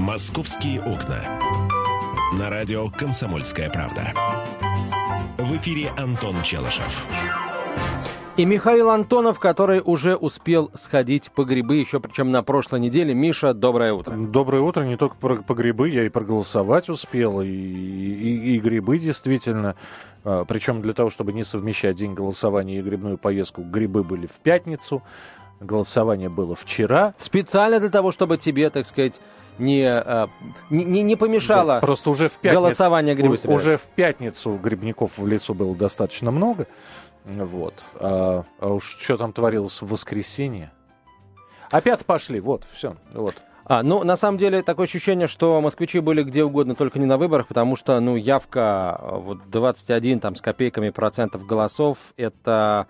«Московские окна». На радио «Комсомольская правда». В эфире Антон Челышев. И Михаил Антонов, который уже успел сходить по грибы, еще причем на прошлой неделе. Миша, доброе утро. Доброе утро. Не только по, по грибы, я и проголосовать успел, и, и, и грибы действительно. А, причем для того, чтобы не совмещать день голосования и грибную поездку, грибы были в пятницу, голосование было вчера. Специально для того, чтобы тебе, так сказать, не, а, не, не помешало да, просто уже в пятницу, голосование грибы Уже в пятницу грибников в лесу было достаточно много. Вот. А, а уж что там творилось в воскресенье? Опять пошли, вот, все, вот. А, ну, на самом деле, такое ощущение, что москвичи были где угодно, только не на выборах, потому что, ну, явка а, вот 21 там с копейками процентов голосов, это,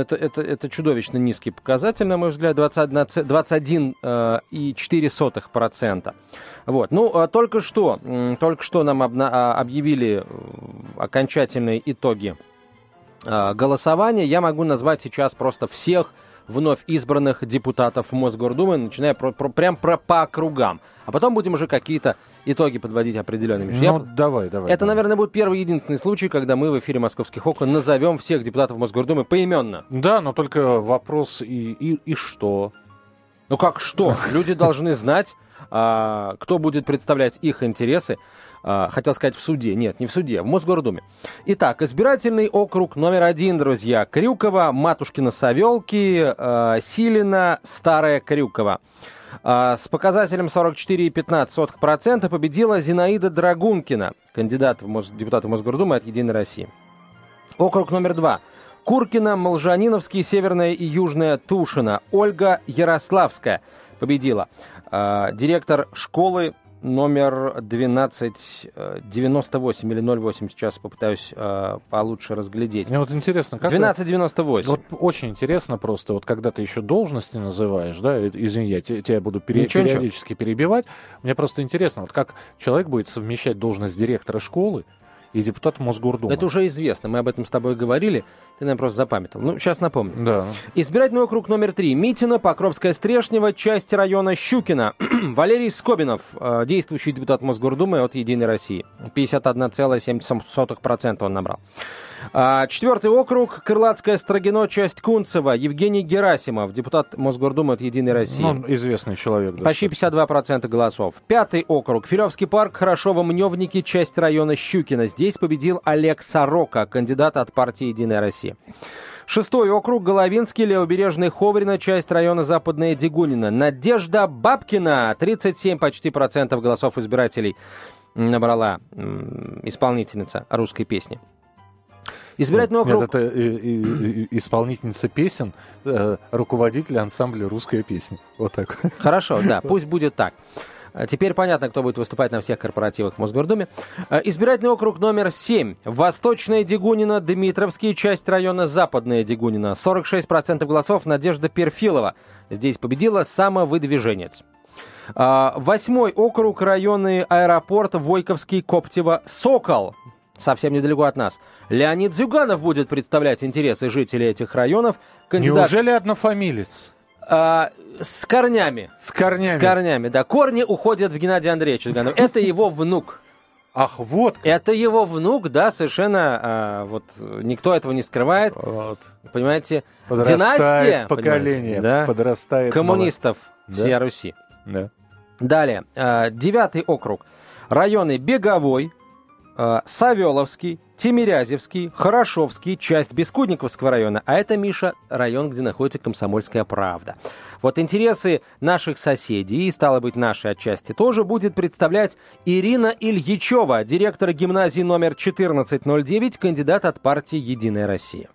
это, это, это чудовищно низкий показатель, на мой взгляд, 21,4%. 21, э, и 4 процента. Вот. Ну, а только что, только что нам обна- объявили э, окончательные итоги Э, голосования, я могу назвать сейчас просто всех вновь избранных депутатов Мосгордумы, начиная про, про, прям про, по округам. А потом будем уже какие-то итоги подводить определенными. Ну, я, давай, давай. Это, давай. наверное, будет первый единственный случай, когда мы в эфире «Московских окон» назовем всех депутатов Мосгордумы поименно. Да, но только вопрос и, и, и что? Ну как что? Люди должны знать, а, кто будет представлять их интересы. А, хотел сказать в суде. Нет, не в суде, в Мосгордуме. Итак, избирательный округ номер один, друзья. Крюкова, Матушкина, Савелки, э, Силина, Старая Крюкова. Э, с показателем 44,15% победила Зинаида Драгункина, кандидат в Мос... депутата Мосгордумы от «Единой России». Округ номер два. Куркина, Молжаниновский, Северная и Южная Тушина. Ольга Ярославская победила. Э, директор школы номер 1298 или 08, сейчас попытаюсь э, получше разглядеть. Мне вот интересно, как... 1298. Вот очень интересно просто, вот когда ты еще должности называешь, да, извини, я тебя буду пере, ничего, периодически ничего. перебивать, мне просто интересно, вот как человек будет совмещать должность директора школы и депутат Мосгордумы. Это уже известно, мы об этом с тобой говорили, ты, наверное, просто запамятовал. Ну, сейчас напомню. Да. Избирательный округ номер три. Митина, Покровская Стрешнева, часть района Щукина. Валерий Скобинов, э, действующий депутат Мосгордумы от «Единой России». 51,7% он набрал. А, четвертый округ, Крылатская Строгино, часть Кунцева, Евгений Герасимов, депутат Мосгордумы от «Единой России». Ну, известный человек. Почти 52% голосов. Пятый округ, Филевский парк, Хорошово-Мневники, часть района Щукина. Здесь победил Олег Сорока, кандидат от партии «Единая Россия». Шестой округ, Головинский, Левобережный Ховрина, часть района Западная Дегунина. Надежда Бабкина, 37 почти процентов голосов избирателей набрала исполнительница русской песни. Избирательный округ... Нет, это э, э, исполнительница песен, э, руководитель ансамбля «Русская песня». Вот так. Хорошо, да, пусть будет так. А теперь понятно, кто будет выступать на всех корпоративах в Мосгордуме. Избирательный округ номер 7. Восточная Дегунина, Дмитровский, часть района Западная Дегунина. 46% голосов Надежда Перфилова. Здесь победила самовыдвиженец. Восьмой округ, районы аэропорт, Войковский, Коптево, Сокол совсем недалеко от нас. Леонид Зюганов будет представлять интересы жителей этих районов. Кандидат... Неужели однофамилец? А, с корнями. С корнями. С корнями, да. Корни уходят в Геннадия Андреевича Зюганова. Это его внук. Ах, вот. Как. Это его внук, да, совершенно, а, вот никто этого не скрывает. Вот. Понимаете, подрастает династия, поколение, да, подрастает коммунистов мало... всей да. Руси. Да. Далее, а, девятый округ. Районы Беговой, Савеловский, Тимирязевский, Хорошовский, часть Бескудниковского района. А это, Миша, район, где находится Комсомольская правда. Вот интересы наших соседей и, стало быть, нашей отчасти тоже будет представлять Ирина Ильичева, директор гимназии номер 1409, кандидат от партии «Единая Россия».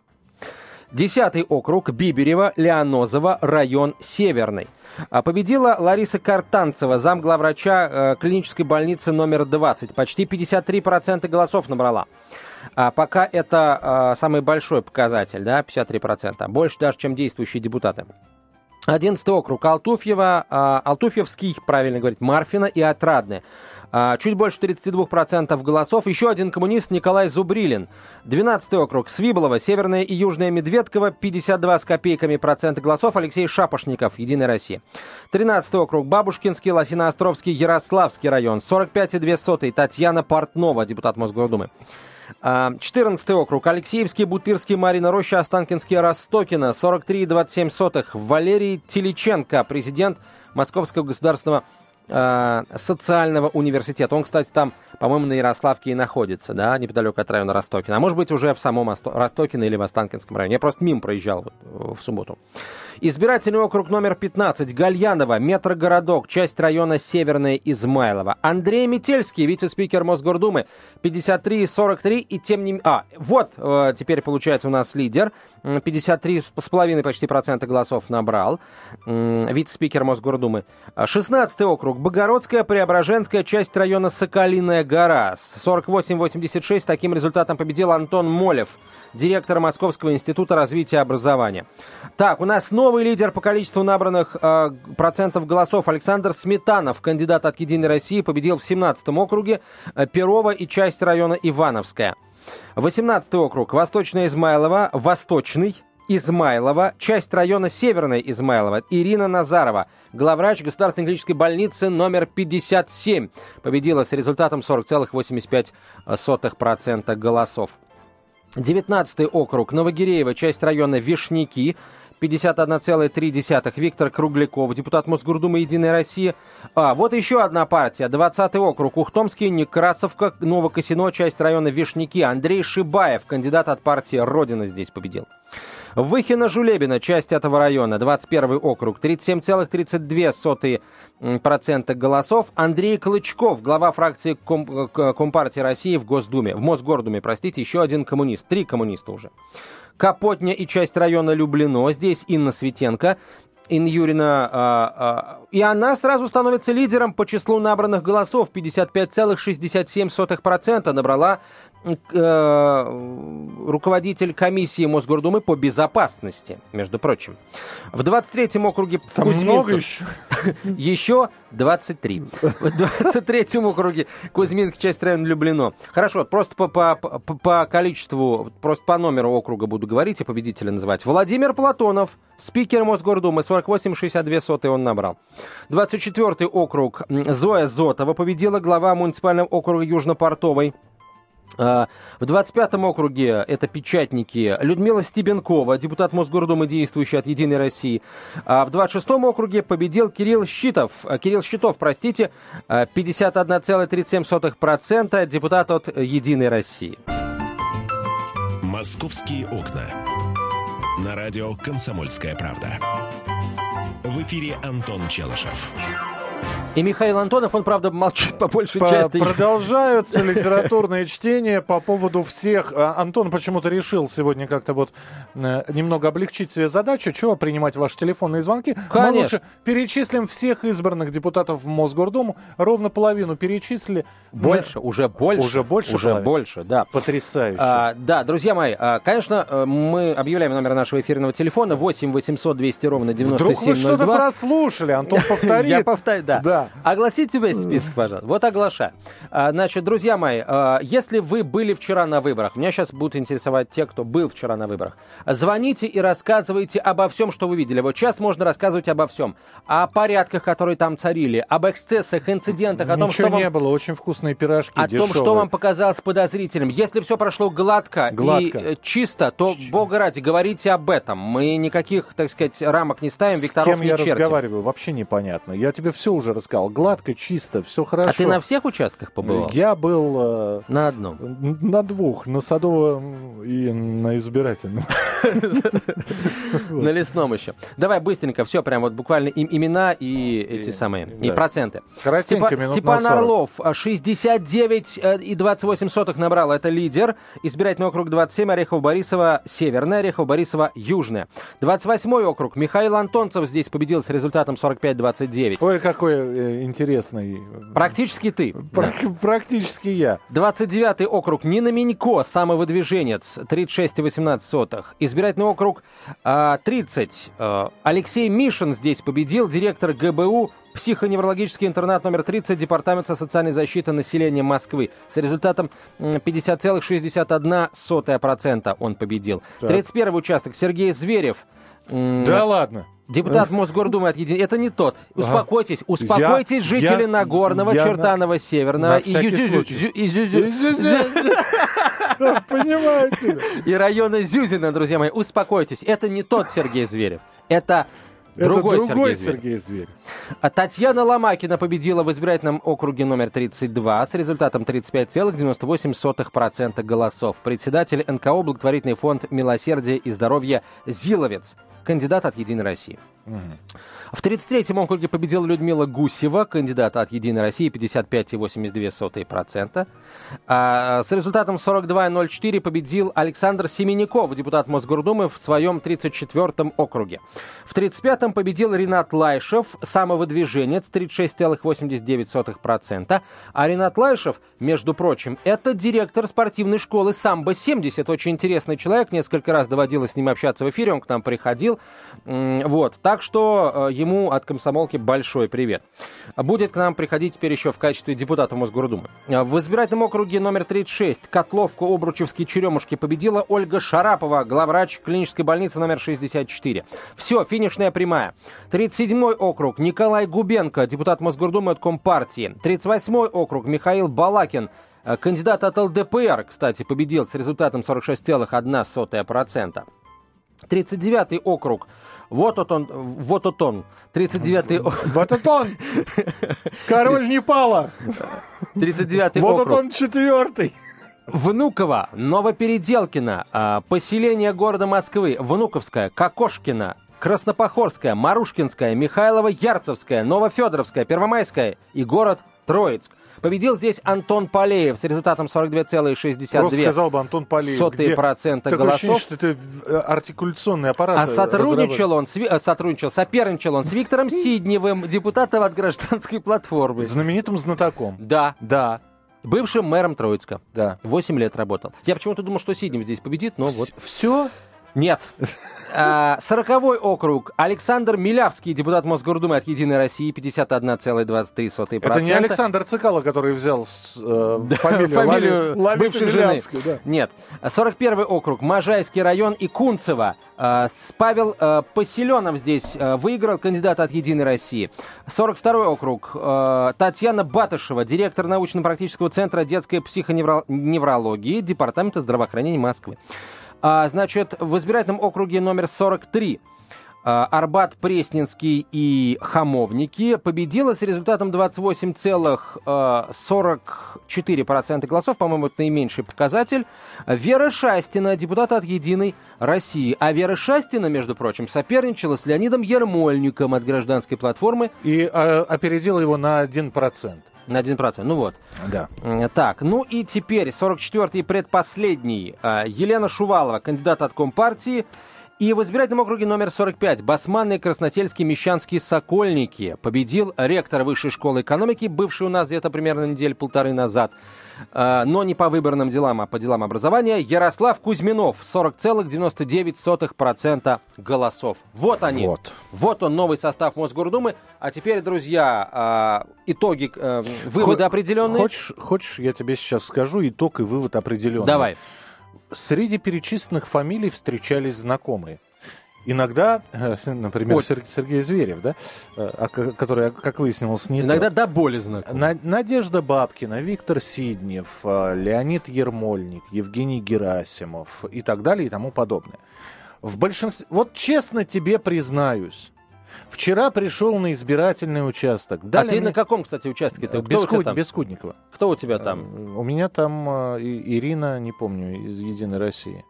Десятый округ Биберева, Леонозово, район Северный. А победила Лариса Картанцева, замглавврача э, клинической больницы номер 20. Почти 53% голосов набрала. А пока это э, самый большой показатель, да, 53%. Больше даже, чем действующие депутаты. 11 округ Алтуфьева, а, Алтуфьевский, правильно говорить, Марфина и Отрадное. А, чуть больше 32% голосов. Еще один коммунист Николай Зубрилин. 12 округ Свиблова, Северная и Южная Медведково, 52 с копейками процента голосов. Алексей Шапошников, Единая Россия. 13 округ Бабушкинский, Лосиноостровский, Ярославский район, 45,2 Татьяна Портнова, депутат Мосгордумы. 14 округ. Алексеевский, Бутырский, Марина Роща, Останкинский, Ростокино. 43,27. Валерий Теличенко, президент Московского государственного социального университета. Он, кстати, там, по-моему, на Ярославке и находится, да, неподалеку от района Ростокина. А может быть, уже в самом Ростокино или в Останкинском районе. Я просто мимо проезжал вот, э, в субботу. Избирательный округ номер 15. Гальянова, метрогородок, часть района Северная Измайлова. Андрей Метельский, вице-спикер Мосгордумы, 53-43. И тем не. А, вот э, теперь получается у нас лидер. 53,5 почти процента голосов набрал. Вице-спикер Мосгордумы. 16 округ. Богородская, Преображенская, часть района Соколиная гора. 48-86. Таким результатом победил Антон Молев директора Московского института развития образования. Так, у нас новый лидер по количеству набранных э, процентов голосов. Александр Сметанов, кандидат от «Единой России», победил в 17-м округе э, Перова и часть района Ивановская. 18 округ, Восточная Измайлова, Восточный, Измайлова, часть района Северная Измайлова, Ирина Назарова, главврач Государственной клинической больницы номер 57, победила с результатом 40,85% голосов. 19 округ, Новогиреево, часть района Вишняки, 51,3. Виктор Кругляков, депутат Мосгордумы «Единая Россия». А, вот еще одна партия. 20 округ. Ухтомский, Некрасовка, Новокосино, часть района Вишняки. Андрей Шибаев, кандидат от партии «Родина» здесь победил. Выхино-Жулебина, часть этого района, 21 округ, 37,32% голосов. Андрей Клычков, глава фракции Ком- Компартии России в Госдуме, в Мосгордуме, простите, еще один коммунист, три коммуниста уже. Капотня и часть района Люблино, здесь Инна Светенко, Инна Юрина, а, а, и она сразу становится лидером по числу набранных голосов. 55,67% набрала руководитель комиссии Мосгордумы по безопасности, между прочим. В 23-м округе Там Кузьминков... много еще? Еще 23. В 23-м округе Кузьминк, часть района Люблено. Хорошо, просто по, по, по, по количеству, просто по номеру округа буду говорить и победителя называть. Владимир Платонов, спикер Мосгордумы, 48,62 он набрал. 24-й округ Зоя Зотова победила глава муниципального округа Южнопортовой в 25-м округе это печатники Людмила Стебенкова, депутат Мосгордумы, действующий от «Единой России». А в 26-м округе победил Кирилл Щитов, а, Кирилл Щитов, простите, 51,37%, депутат от «Единой России». «Московские окна». На радио «Комсомольская правда». В эфире Антон Челышев. И Михаил Антонов, он, правда, молчит по большей по части. Продолжаются литературные чтения по поводу всех. А, Антон почему-то решил сегодня как-то вот э, немного облегчить себе задачу. Чего принимать ваши телефонные звонки? Конечно. Мы лучше перечислим всех избранных депутатов в Мосгордуму. Ровно половину перечислили. Больше, мы... уже больше. Уже больше? Уже половины. больше, да. Потрясающе. А, да, друзья мои, а, конечно, э, мы объявляем номер нашего эфирного телефона 8 800 200 ровно 9702. Вдруг вы что-то прослушали, Антон повторит. Я повторю, да. Да. Огласите весь список, пожалуйста. Вот оглашаю. А, значит, друзья мои, а, если вы были вчера на выборах, меня сейчас будут интересовать те, кто был вчера на выборах, звоните и рассказывайте обо всем, что вы видели. Вот сейчас можно рассказывать обо всем. О порядках, которые там царили, об эксцессах, инцидентах, Ничего о том, что не вам... было, очень вкусные пирожки, О дешевые. том, что вам показалось подозрительным. Если все прошло гладко, гладко. и э, чисто, то, бога ради, говорите об этом. Мы никаких, так сказать, рамок не ставим, Викторов С кем я черти. разговариваю, вообще непонятно. Я тебе все уже рассказал. Гладко, чисто, все хорошо. А ты на всех участках побывал? Я был... Э, на одном? На двух. На Садовом и на Избирательном. На лесном еще. Давай быстренько, все прям вот буквально имена и эти самые, и проценты. Степан Орлов, 69,28 набрал, это лидер. Избирательный округ 27, Орехов-Борисова, Северная, Орехов-Борисова, Южная. 28 округ, Михаил Антонцев здесь победил с результатом 45-29. Ой, какой э, интересный. Практически ты. Практически я. 29 округ, Нина Минько, самовыдвиженец, 36,18. Избирательный округ э, 30. Э, Алексей Мишин здесь победил, директор ГБУ психоневрологический интернат номер 30 Департамента социальной защиты населения Москвы. С результатом 50,61% он победил. Так. 31 участок Сергей Зверев. Да ладно. Депутат Мосгордумы от Единой... Это не тот. Успокойтесь, успокойтесь, я, жители я, Нагорного, я Чертанова. Северного и Понимаете? И района Зюзина, друзья мои. Успокойтесь, это не тот Сергей Зверев. Это Другой, Это другой Сергей, Сергей Зверь. А Татьяна Ломакина победила в избирательном округе номер 32 с результатом 35,98% голосов. Председатель НКО благотворительный фонд «Милосердие и здоровье» Зиловец, кандидат от «Единой России». Угу. В 33-м округе победила Людмила Гусева, кандидат от «Единой России», 55,82%. А с результатом 42,04 победил Александр Семеняков, депутат Мосгордумы, в своем 34-м округе. В 35-м победил Ренат Лайшев, самовыдвиженец, 36,89%. А Ренат Лайшев, между прочим, это директор спортивной школы «Самбо-70». Очень интересный человек, несколько раз доводилось с ним общаться в эфире, он к нам приходил. Вот, так что э, ему от комсомолки большой привет. Будет к нам приходить теперь еще в качестве депутата Мосгордумы. В избирательном округе номер 36 Котловку, Обручевские Черемушки победила Ольга Шарапова, главврач клинической больницы номер 64. Все, финишная прямая. 37-й округ Николай Губенко, депутат Мосгордумы от Компартии. 38-й округ Михаил Балакин, Кандидат от ЛДПР, кстати, победил с результатом 46,1%. 39-й округ вот он, вот он, 39-й... Вот он! Король Непала! 39-й округ. Вот он четвертый! Внуково, Новопеределкино, а, поселение города Москвы, Внуковская, Кокошкина, Краснопохорская, Марушкинская, Михайлова-Ярцевская, Новофедоровская, Первомайская и город Троицк. Победил здесь Антон Полеев с результатом 42,62 Просто сказал бы Антон Полеев. Сотые процента голосов. Ощущение, что это э, артикуляционный аппарат. А сотрудничал он, сви, э, сотрудничал, соперничал он с Виктором Сидневым, депутатом от гражданской платформы. Знаменитым знатоком. Да. Да. Бывшим мэром Троицка. Да. Восемь лет работал. Я почему-то думал, что Сиднев здесь победит, но вот. Все? Нет. А, сороковой округ. Александр Милявский, депутат Мосгордумы от «Единой России», 51,23%. Это не Александр Цикало, который взял э, фамилию, фамилию Лали, бывшей жены. Да. Нет. 41 округ. Можайский район и Кунцево. А, Павел а, Поселенов здесь выиграл, кандидат от «Единой России». 42 округ. Татьяна Батышева, директор научно-практического центра детской психоневрологии Департамента здравоохранения Москвы. А, значит, в избирательном округе номер 43 а, Арбат, Пресненский и Хамовники победила с результатом 28,44% голосов, по-моему, это наименьший показатель. Вера Шастина, депутат от «Единой России». А Вера Шастина, между прочим, соперничала с Леонидом Ермольником от гражданской платформы. И э, опередила его на 1%. На 1%, ну вот. Да. Так, ну и теперь 44-й предпоследний. А, Елена Шувалова, кандидат от Компартии. И в избирательном округе номер 45 Басманные, Красносельские, Мещанские, Сокольники победил ректор Высшей школы экономики, бывший у нас где-то примерно недель-полторы назад, а, но не по выборным делам, а по делам образования, Ярослав Кузьминов, 40,99% голосов. Вот они. Вот. Вот он, новый состав Мосгордумы. А теперь, друзья, а, итоги, э, выводы определенные. Хочешь, хочешь, я тебе сейчас скажу итог и вывод определенный? Давай. Среди перечисленных фамилий встречались знакомые. Иногда, например, Ой. Сергей Зверев, да, э, который, как выяснилось, не Иногда до боли знаком. Надежда Бабкина, Виктор Сиднев, э, Леонид Ермольник, Евгений Герасимов и так далее и тому подобное. В большинстве... Вот честно тебе признаюсь, Вчера пришел на избирательный участок. А Дали а ты мне... на каком, кстати, участке? Ты? Бескуд... Кто Бескудникова. Кто у тебя там? У меня там э, Ирина, не помню, из «Единой России».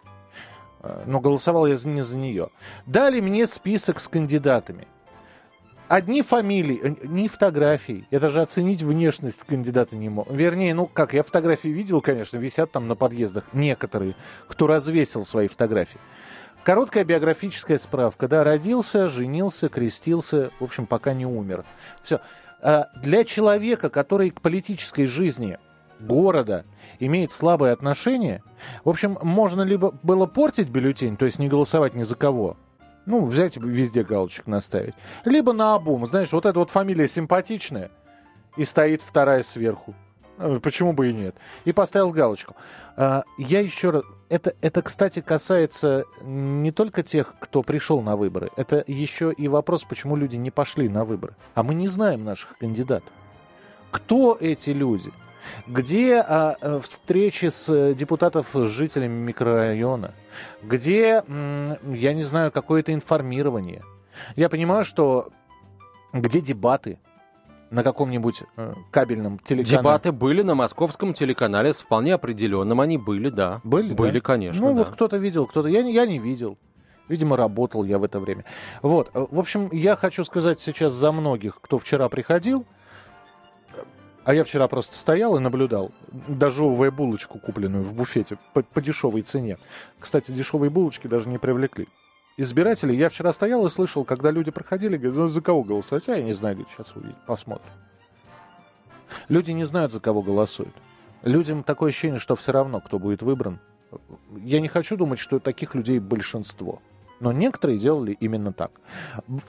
Но голосовал я не за нее. Дали мне список с кандидатами. Одни фамилии, э, не фотографии. Это же оценить внешность кандидата не мог. Вернее, ну как, я фотографии видел, конечно, висят там на подъездах некоторые, кто развесил свои фотографии. Короткая биографическая справка. Да, родился, женился, крестился, в общем, пока не умер. Все. А для человека, который к политической жизни города имеет слабое отношение, в общем, можно либо было портить бюллетень, то есть не голосовать ни за кого, ну, взять везде галочек наставить, либо на обум, знаешь, вот эта вот фамилия симпатичная, и стоит вторая сверху. Э, почему бы и нет? И поставил галочку. А, я еще раз... Это, это, кстати, касается не только тех, кто пришел на выборы. Это еще и вопрос, почему люди не пошли на выборы. А мы не знаем наших кандидатов. Кто эти люди? Где а, э, встречи с э, депутатов с жителями микрорайона? Где, я не знаю, какое-то информирование? Я понимаю, что где дебаты? на каком-нибудь э, кабельном телеканале. Дебаты были на московском телеканале, с вполне определенным они были, да. Были? Были, да? конечно. Ну, да. вот кто-то видел, кто-то... Я, я не видел. Видимо, работал я в это время. Вот. В общем, я хочу сказать сейчас за многих, кто вчера приходил, а я вчера просто стоял и наблюдал, дожевывая булочку, купленную в буфете по, по дешевой цене. Кстати, дешевые булочки даже не привлекли избирателей. Я вчера стоял и слышал, когда люди проходили, говорят, ну за кого голосовать? А я не знаю, сейчас увидим, посмотрим. Люди не знают, за кого голосуют. Людям такое ощущение, что все равно, кто будет выбран. Я не хочу думать, что таких людей большинство. Но некоторые делали именно так.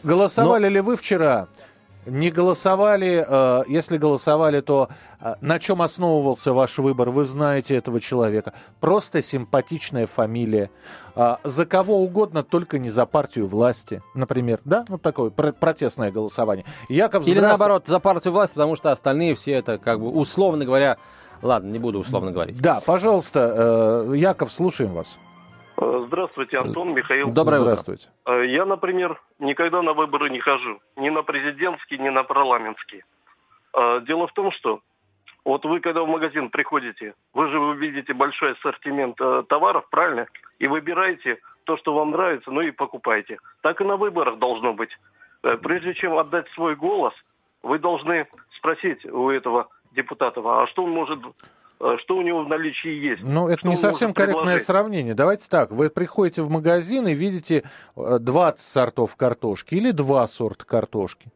Голосовали Но... ли вы вчера не голосовали, э, если голосовали, то э, на чем основывался ваш выбор? Вы знаете этого человека. Просто симпатичная фамилия. Э, за кого угодно, только не за партию власти, например. Да, ну такое протестное голосование. Яков, Или наоборот, за партию власти, потому что остальные все это, как бы, условно говоря, ладно, не буду условно говорить. Да, пожалуйста, Яков, слушаем вас. Э, здравствуйте, Антон, Михаил. Доброе Здравствуйте. утро. Э, я, например, никогда на выборы не хожу. Ни на президентские, ни на парламентские. Э, дело в том, что вот вы, когда в магазин приходите, вы же увидите большой ассортимент товаров, правильно? И выбираете то, что вам нравится, ну и покупаете. Так и на выборах должно быть. Прежде чем отдать свой голос, вы должны спросить у этого депутата, а что он может Э, что у него в наличии есть. Ну, это не совсем корректное предложить. сравнение. Давайте так, вы приходите в магазин и видите 20 э, сортов картошки или два сорта картошки.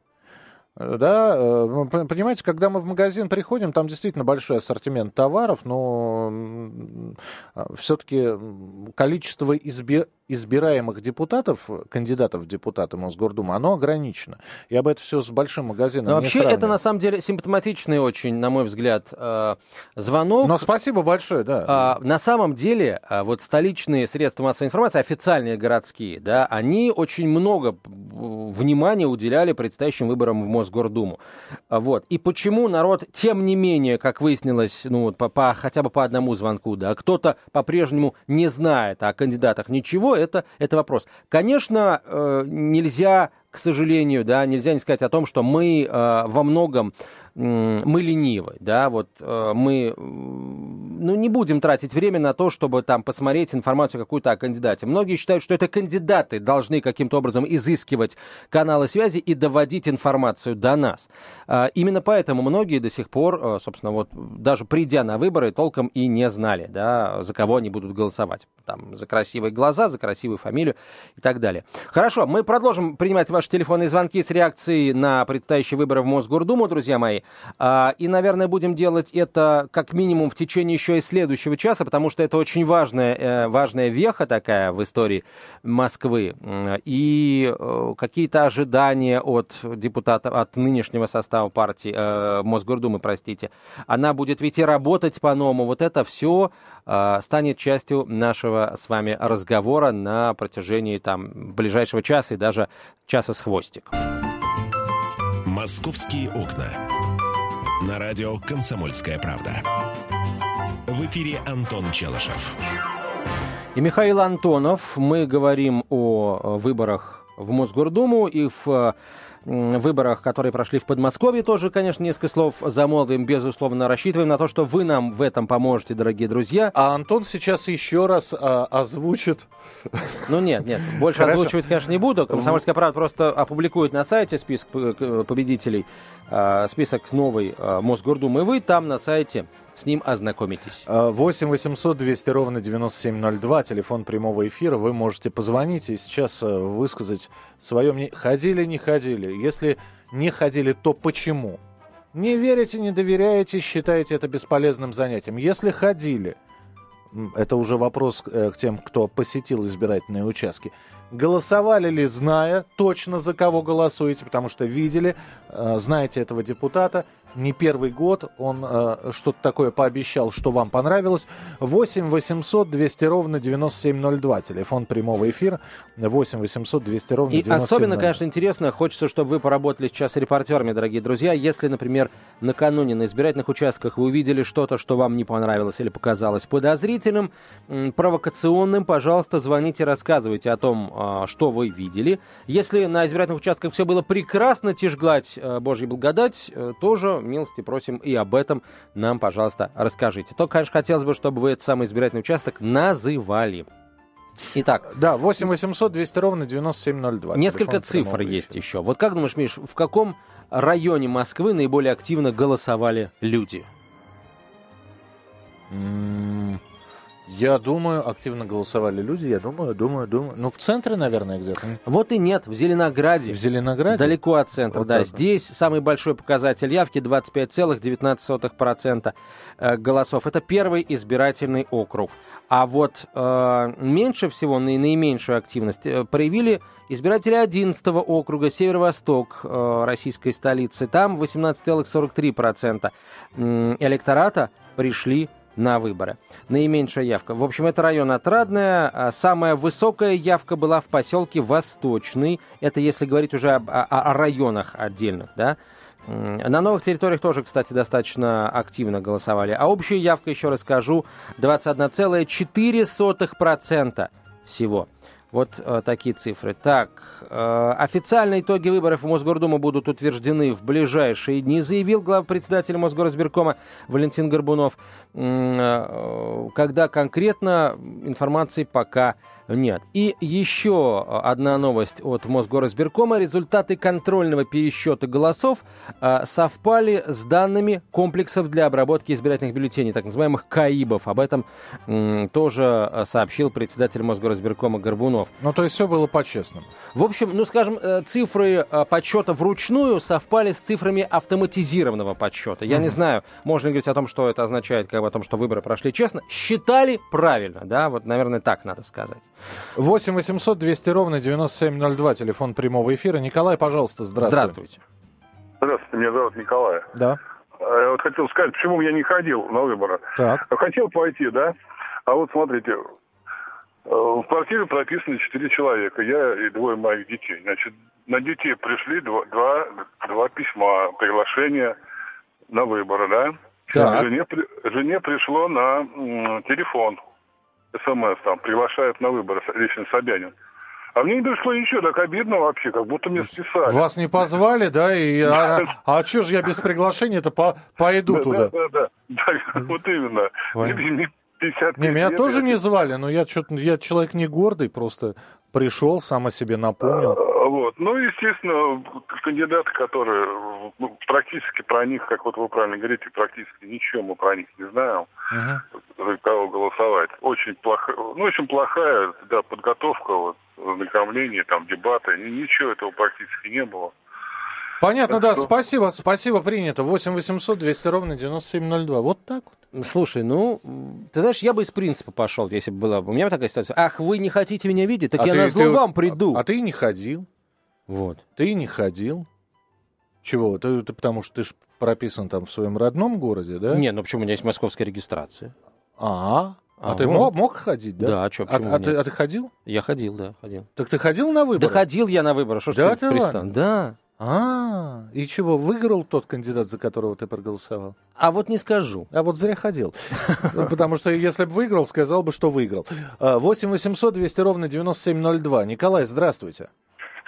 Э, да, ну, понимаете, когда мы в магазин приходим, там действительно большой ассортимент товаров, но все-таки количество изби избираемых депутатов, кандидатов в депутаты Мосгордумы, оно ограничено. Я бы это все с большим магазином Но Вообще это на самом деле симптоматичный очень, на мой взгляд, э, звонок. Но спасибо большое, да. А, на самом деле а, вот столичные средства массовой информации, официальные городские, да, они очень много внимания уделяли предстоящим выборам в Мосгордуму. А, вот. И почему народ, тем не менее, как выяснилось, ну по, по, хотя бы по одному звонку, да, кто-то по-прежнему не знает о кандидатах ничего, это, это вопрос. Конечно, э, нельзя, к сожалению, да, нельзя не сказать о том, что мы э, во многом мы ленивы, да, вот э, мы, ну, не будем тратить время на то, чтобы там посмотреть информацию какую-то о кандидате. Многие считают, что это кандидаты должны каким-то образом изыскивать каналы связи и доводить информацию до нас. А, именно поэтому многие до сих пор, э, собственно, вот даже придя на выборы, толком и не знали, да, за кого они будут голосовать. Там, за красивые глаза, за красивую фамилию и так далее. Хорошо, мы продолжим принимать ваши телефонные звонки с реакцией на предстоящие выборы в Мосгордуму, друзья мои. А, и, наверное, будем делать это как минимум в течение еще и следующего часа, потому что это очень важная, э, важная веха такая в истории Москвы. И э, какие-то ожидания от депутатов, от нынешнего состава партии, э, Мосгордумы, простите, она будет ведь и работать по-новому. Вот это все станет частью нашего с вами разговора на протяжении там ближайшего часа и даже часа с хвостиком. «Московские окна» на радио «Комсомольская правда». В эфире Антон Челышев. И Михаил Антонов. Мы говорим о выборах в Мосгордуму и в выборах, которые прошли в Подмосковье, тоже, конечно, несколько слов замолвим. Безусловно, рассчитываем на то, что вы нам в этом поможете, дорогие друзья. А Антон сейчас еще раз а, озвучит. Ну нет, нет, больше Хорошо. озвучивать, конечно, не буду. Комсомольская правда просто опубликует на сайте список победителей, а, список новый а, Мосгордумы. И вы там на сайте с ним ознакомитесь. 8 800 200 ровно 9702, телефон прямого эфира. Вы можете позвонить и сейчас э, высказать свое мнение. Ходили, не ходили. Если не ходили, то почему? Не верите, не доверяете, считаете это бесполезным занятием. Если ходили, это уже вопрос э, к тем, кто посетил избирательные участки. Голосовали ли, зная точно за кого голосуете, потому что видели, э, знаете этого депутата, не первый год, он э, что-то такое пообещал, что вам понравилось. 8 800 200 ровно 9702, телефон прямого эфира. 8 800 200 ровно И 9702. особенно, конечно, интересно, хочется, чтобы вы поработали сейчас репортерами, дорогие друзья. Если, например, накануне на избирательных участках вы увидели что-то, что вам не понравилось или показалось подозрительным, провокационным, пожалуйста, звоните, рассказывайте о том, а, что вы видели. Если на избирательных участках все было прекрасно, тишь гладь, э, Божья благодать, э, тоже милости просим и об этом нам, пожалуйста, расскажите. То, конечно, хотелось бы, чтобы вы этот самый избирательный участок называли. Итак, Да, 8 800 200 ровно 9702. Несколько цифр есть еще. Вот как думаешь, Миш, в каком районе Москвы наиболее активно голосовали люди? Я думаю, активно голосовали люди. Я думаю, думаю, думаю. Ну, в центре, наверное, где-то. Вот и нет, в Зеленограде. В Зеленограде. Далеко от центра, Вот да. вот. Здесь самый большой показатель явки 25,19% э, голосов. Это первый избирательный округ. А вот э, меньше всего, наи- наименьшую активность э, проявили избиратели 11 округа, северо-восток э, российской столицы. Там 18,43% м, электората пришли на выборы. Наименьшая явка. В общем, это район Отрадная. А Самая высокая явка была в поселке Восточный. Это если говорить уже об- о, о районах отдельных, да. На новых территориях тоже, кстати, достаточно активно голосовали. А общая явка, еще раз скажу, 21,4% всего. Вот э, такие цифры. Так, э, официальные итоги выборов в Мосгордуму будут утверждены в ближайшие дни, заявил главпредседатель Мосгорсберкома Валентин Горбунов. М, э, Когда конкретно информации пока нет. И еще одна новость от Мосгорсберкома. Результаты контрольного пересчета голосов э, совпали с данными комплексов для обработки избирательных бюллетеней, так называемых КАИБов. Об этом м, тоже э, сообщил председатель Мосгорсберкома Горбунов. Ну, то есть все было по-честному. В общем, ну, скажем, э, цифры э, подсчета вручную совпали с цифрами автоматизированного подсчета. Я не знаю, можно говорить о том, что это означает, как бы о том, что выборы прошли честно. Считали правильно, да, вот, наверное, так надо сказать. 8 800 200 ровно 9702, телефон прямого эфира. Николай, пожалуйста, здравствуйте. Здравствуйте. Здравствуйте, меня зовут Николай. Да, А Я вот хотел сказать, почему я не ходил на выборы. так. Хотел пойти, да? А вот смотрите, э, в квартире прописано четыре человека, я и двое моих детей. Значит, на детей пришли два, два, два письма, приглашения на выборы, да? Так. Жене, при- жене пришло на м, телефон СМС, там, приглашает на выборы лично Собянин. А мне не пришло ничего, так обидно вообще, как будто мне списали. Вас не позвали, да? И, а, а что же я без приглашения-то по, пойду да, туда? Да, да, да, Да, вот именно. 50 Не, меня лет, тоже я- не звали, но я что-то я человек не гордый, просто пришел, сам о себе напомнил. А, Вот. Ну, естественно, кандидаты, которые ну, практически про них, как вот вы правильно говорите, практически ничего мы про них не знаем, Мгм. за кого голосовать. Очень плохая, ну, очень плохая да, подготовка, вот, знакомление, там, дебаты, ни- ничего этого практически не было. Понятно, Так да, что- спасибо, спасибо, принято. 8 800 200 ровно 9702. Вот так вот. Слушай, ну, ты знаешь, я бы из принципа пошел, если бы была бы у меня такая ситуация. Ах, вы не хотите меня видеть, так А я ты- на зло ты- вам приду. А, а ты не ходил. Вот. Ты не ходил. Чего? Ты, ты потому что ты ж прописан там в своем родном городе, да? Не, ну почему у меня есть московская регистрация? А, а, А ты вот. мог, мог ходить, да? Да, а чё, а, почему а ты, нет? а ты ходил? Я ходил, да, ходил. Так ты ходил на выборы? Да ходил я на выборы, что ж Да ты ты пристал? Да. А, и чего, выиграл тот кандидат, за которого ты проголосовал? А вот не скажу. А вот зря ходил. Ну, Потому что если бы выиграл, сказал бы, что выиграл. А, 8 800 200 ровно 9702. Николай, здравствуйте.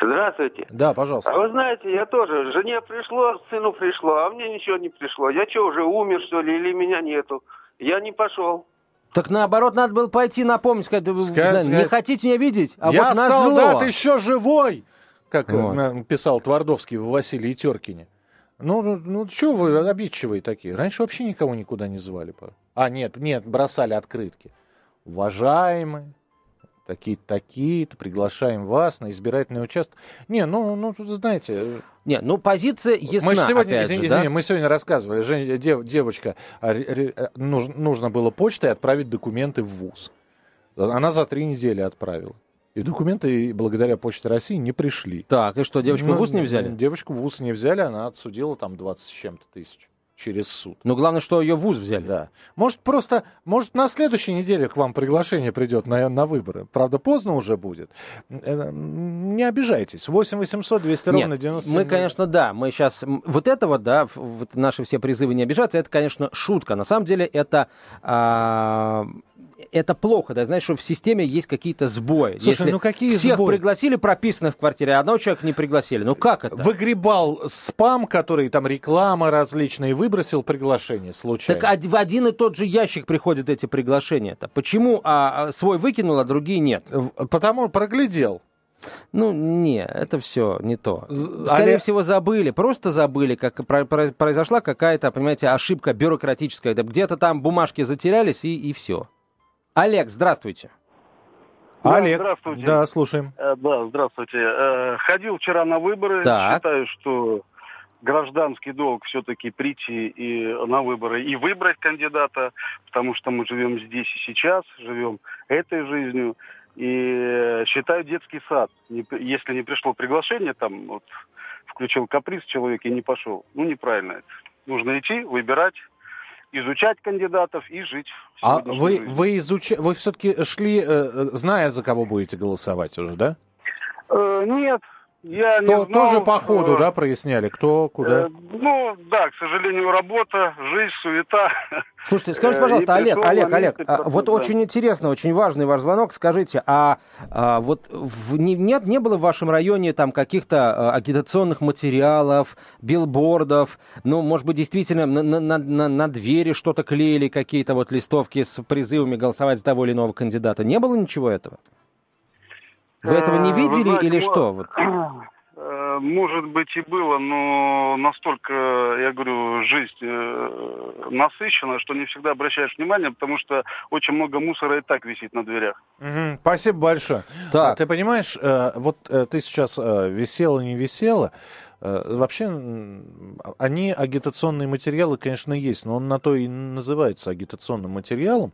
Здравствуйте. Да, А пожалуйста. вы знаете, я тоже, жене пришло, сыну пришло, а мне ничего не пришло. Я что, уже умер, что ли, или меня нету? Я не пошел. Так наоборот, надо было пойти напомнить, сказать, вы, Сказать, не сказать, хотите меня видеть, а Я вот на солдат зло. еще живой! Как э, Вот. писал Твардовский в Василии Теркине. Ну, ну, ну что вы обидчивые такие? Раньше вообще никого никуда не звали. А, нет, нет, бросали открытки. Уважаемые, такие такие-то, приглашаем вас на избирательный участок. Не, ну, ну, знаете... Не, ну позиция ясна, мы сегодня, опять извини, же, извини, да? мы сегодня рассказывали, Жень, дев- девочка, а, э, нуж- нужно было почтой отправить документы в ВУЗ. Она за три недели отправила. И документы, благодаря Почте России, не пришли. Так, и что, девочку в Ну, ВУЗ не взяли? Девочку в ВУЗ не взяли, она отсудила там 20 с чем-то тысяч через суд. Ну, главное, что ее в ВУЗ взяли. Да. Может, просто, может, на следующей неделе к вам приглашение придет на, на выборы. Правда, поздно уже будет. Э, Не обижайтесь. 8 800 200 ровно Нет, 97. мы, конечно, да, мы сейчас... Вот это вот, да, в- вот наши все призывы не обижаться, это, конечно, шутка. На самом деле это... а, это плохо, да, знаешь, что в системе есть какие-то сбои. Слушай, Если ну какие всех сбои? пригласили прописанных в квартире, а одного человека не пригласили. Ну как это? Выгребал спам, который там реклама различная, и выбросил приглашение случайно. Так в один и тот же ящик приходят эти приглашения-то. Почему а, а, свой выкинул, а другие нет? Потому проглядел. Ну, не, это все не то. Скорее Олег- всего, забыли. Просто забыли, как про- про- произошла какая-то, понимаете, ошибка бюрократическая. Где-то там бумажки затерялись, и, и все. Олег, здравствуйте. Да, Олег. здравствуйте. Да, слушаем. Э, Да, здравствуйте. Э, Ходил вчера на выборы. Так. Считаю, что гражданский долг все-таки прийти и на выборы и выбрать кандидата, потому что мы живем здесь и сейчас, живем этой жизнью. И считаю детский сад. Если не пришло приглашение, там вот, включил каприз человек и не пошел. Ну, неправильно это. Нужно идти, выбирать, изучать кандидатов и жить. А вы, вы, изуча... вы все-таки шли, э, э, зная, за кого будете голосовать уже, да? Э, нет, я не То- знал, тоже по ходу, э, да, проясняли, кто, куда? Э, ну, да, к сожалению, работа, жизнь, суета. Слушайте, скажите, Э, пожалуйста, и Олег, Олег, Олег, а, вот да. очень интересно, очень важный ваш звонок. Скажите, а, а вот в- не, нет, не было в вашем районе там каких-то а, агитационных материалов, билбордов, ну, может быть, действительно на, на, на- на- на двери что-то клеили, какие-то вот листовки с призывами голосовать за того или иного кандидата? Не было ничего этого? Вы этого не Э, видели знаете, или что? Вот. э, Может быть и было, но настолько, я говорю, жизнь э, насыщена, что не всегда обращаешь внимание, потому что очень много мусора и так висит на дверях. Мгм, Спасибо большое. Так. А ты понимаешь, вот ты сейчас висела, не висела. Вообще, они, агитационные материалы, конечно, есть, но он на то и называется агитационным материалом,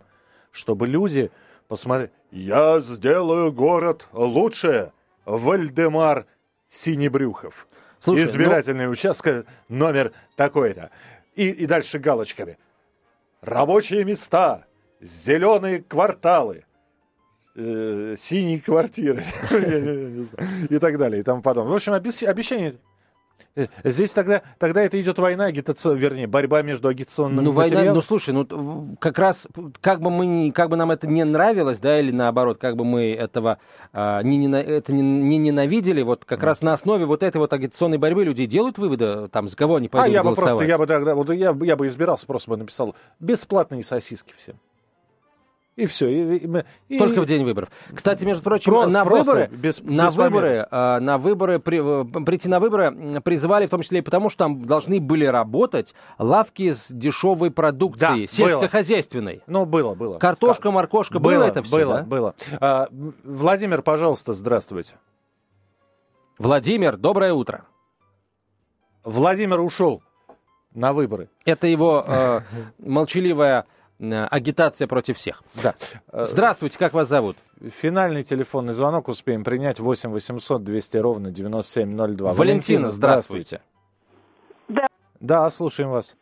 чтобы люди посмотрели. Я сделаю город лучше. Вальдемар Синебрюхов. Слушай, ну- Избирательный участок номер такой-то. И, и дальше галочками. Рабочие места, зеленые кварталы, э, синие квартиры и так далее и тому подобное. В общем, обещ- обещание. Здесь тогда, тогда это идет война, агитацион, вернее, борьба между агитационными Ну, война, материалами. ну, слушай, ну, как раз, как бы мы, как бы нам это не нравилось, да, или наоборот, как бы мы этого а, не, нена- это не, не ненавидели, вот как раз на основе вот этой вот агитационной борьбы люди делают выводы, там, за кого они пойдут а я бы голосовать. просто, я бы тогда, вот я, бы- я бы избирался, просто бы написал бесплатные сосиски всем. И все. И, и Только в день выборов. Кстати, между прочим, Просто- на просто выборы, без- на без выборы, а, на выборы, при- э, прийти на выборы призывали в том числе и потому, что там должны были работать лавки с дешевой продукцией, Да, сельскохозяйственной. Ну, было, было. Картошка, моркошка, было, это все, Было, да? было. А, Владимир, пожалуйста, здравствуйте. Владимир, доброе утро. Владимир ушел на выборы. Это его э, молчаливая э, агитация против всех. Да. Э, Здравствуйте, как вас зовут? Финальный телефонный звонок успеем принять 8 800 200 ровно 9702. Валентина, здравствуйте. Да. Да, слушаем вас.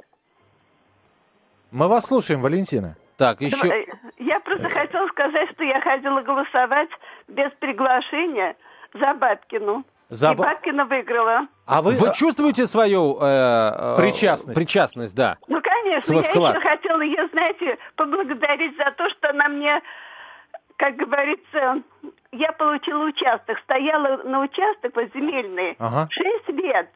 Мы вас слушаем, Валентина. Так, еще... Давай, Я просто хотела сказать, что я ходила голосовать без приглашения за Бабкину. За И Ба- Бабкина выиграла. А вы... Вы чувствуете свою... э, э, Причастность. Причастность, да. Ну, конечно, я вклад. еще хотела ее, знаете, поблагодарить за то, что она мне, как говорится, я получила участок, стояла на участок вот земельный Ага. шесть лет.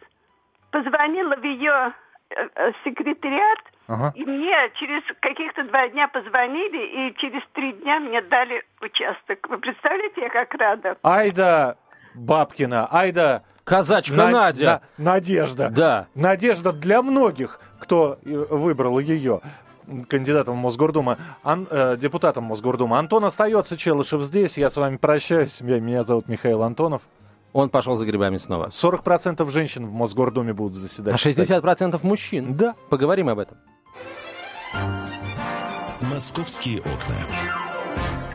Позвонила в ее э, э, секретариат, Ага. и мне через каких-то два дня позвонили, и через три дня мне дали участок. Вы представляете, я как рада. Айда Бабкина, Айда... Казачка На- Надя. На- Надежда. Да. Надежда для многих, кто э, выбрал ее. кандидатом в Мосгордуму, ан, э, депутатом Мосгордумы. Антон остается, Челышев здесь. Я с вами прощаюсь. Я, меня зовут Михаил Антонов. Он пошел за грибами снова. 40% женщин в Мосгордуме будут заседать. А 60% мужчин? Да. Поговорим об этом. «Московские окна».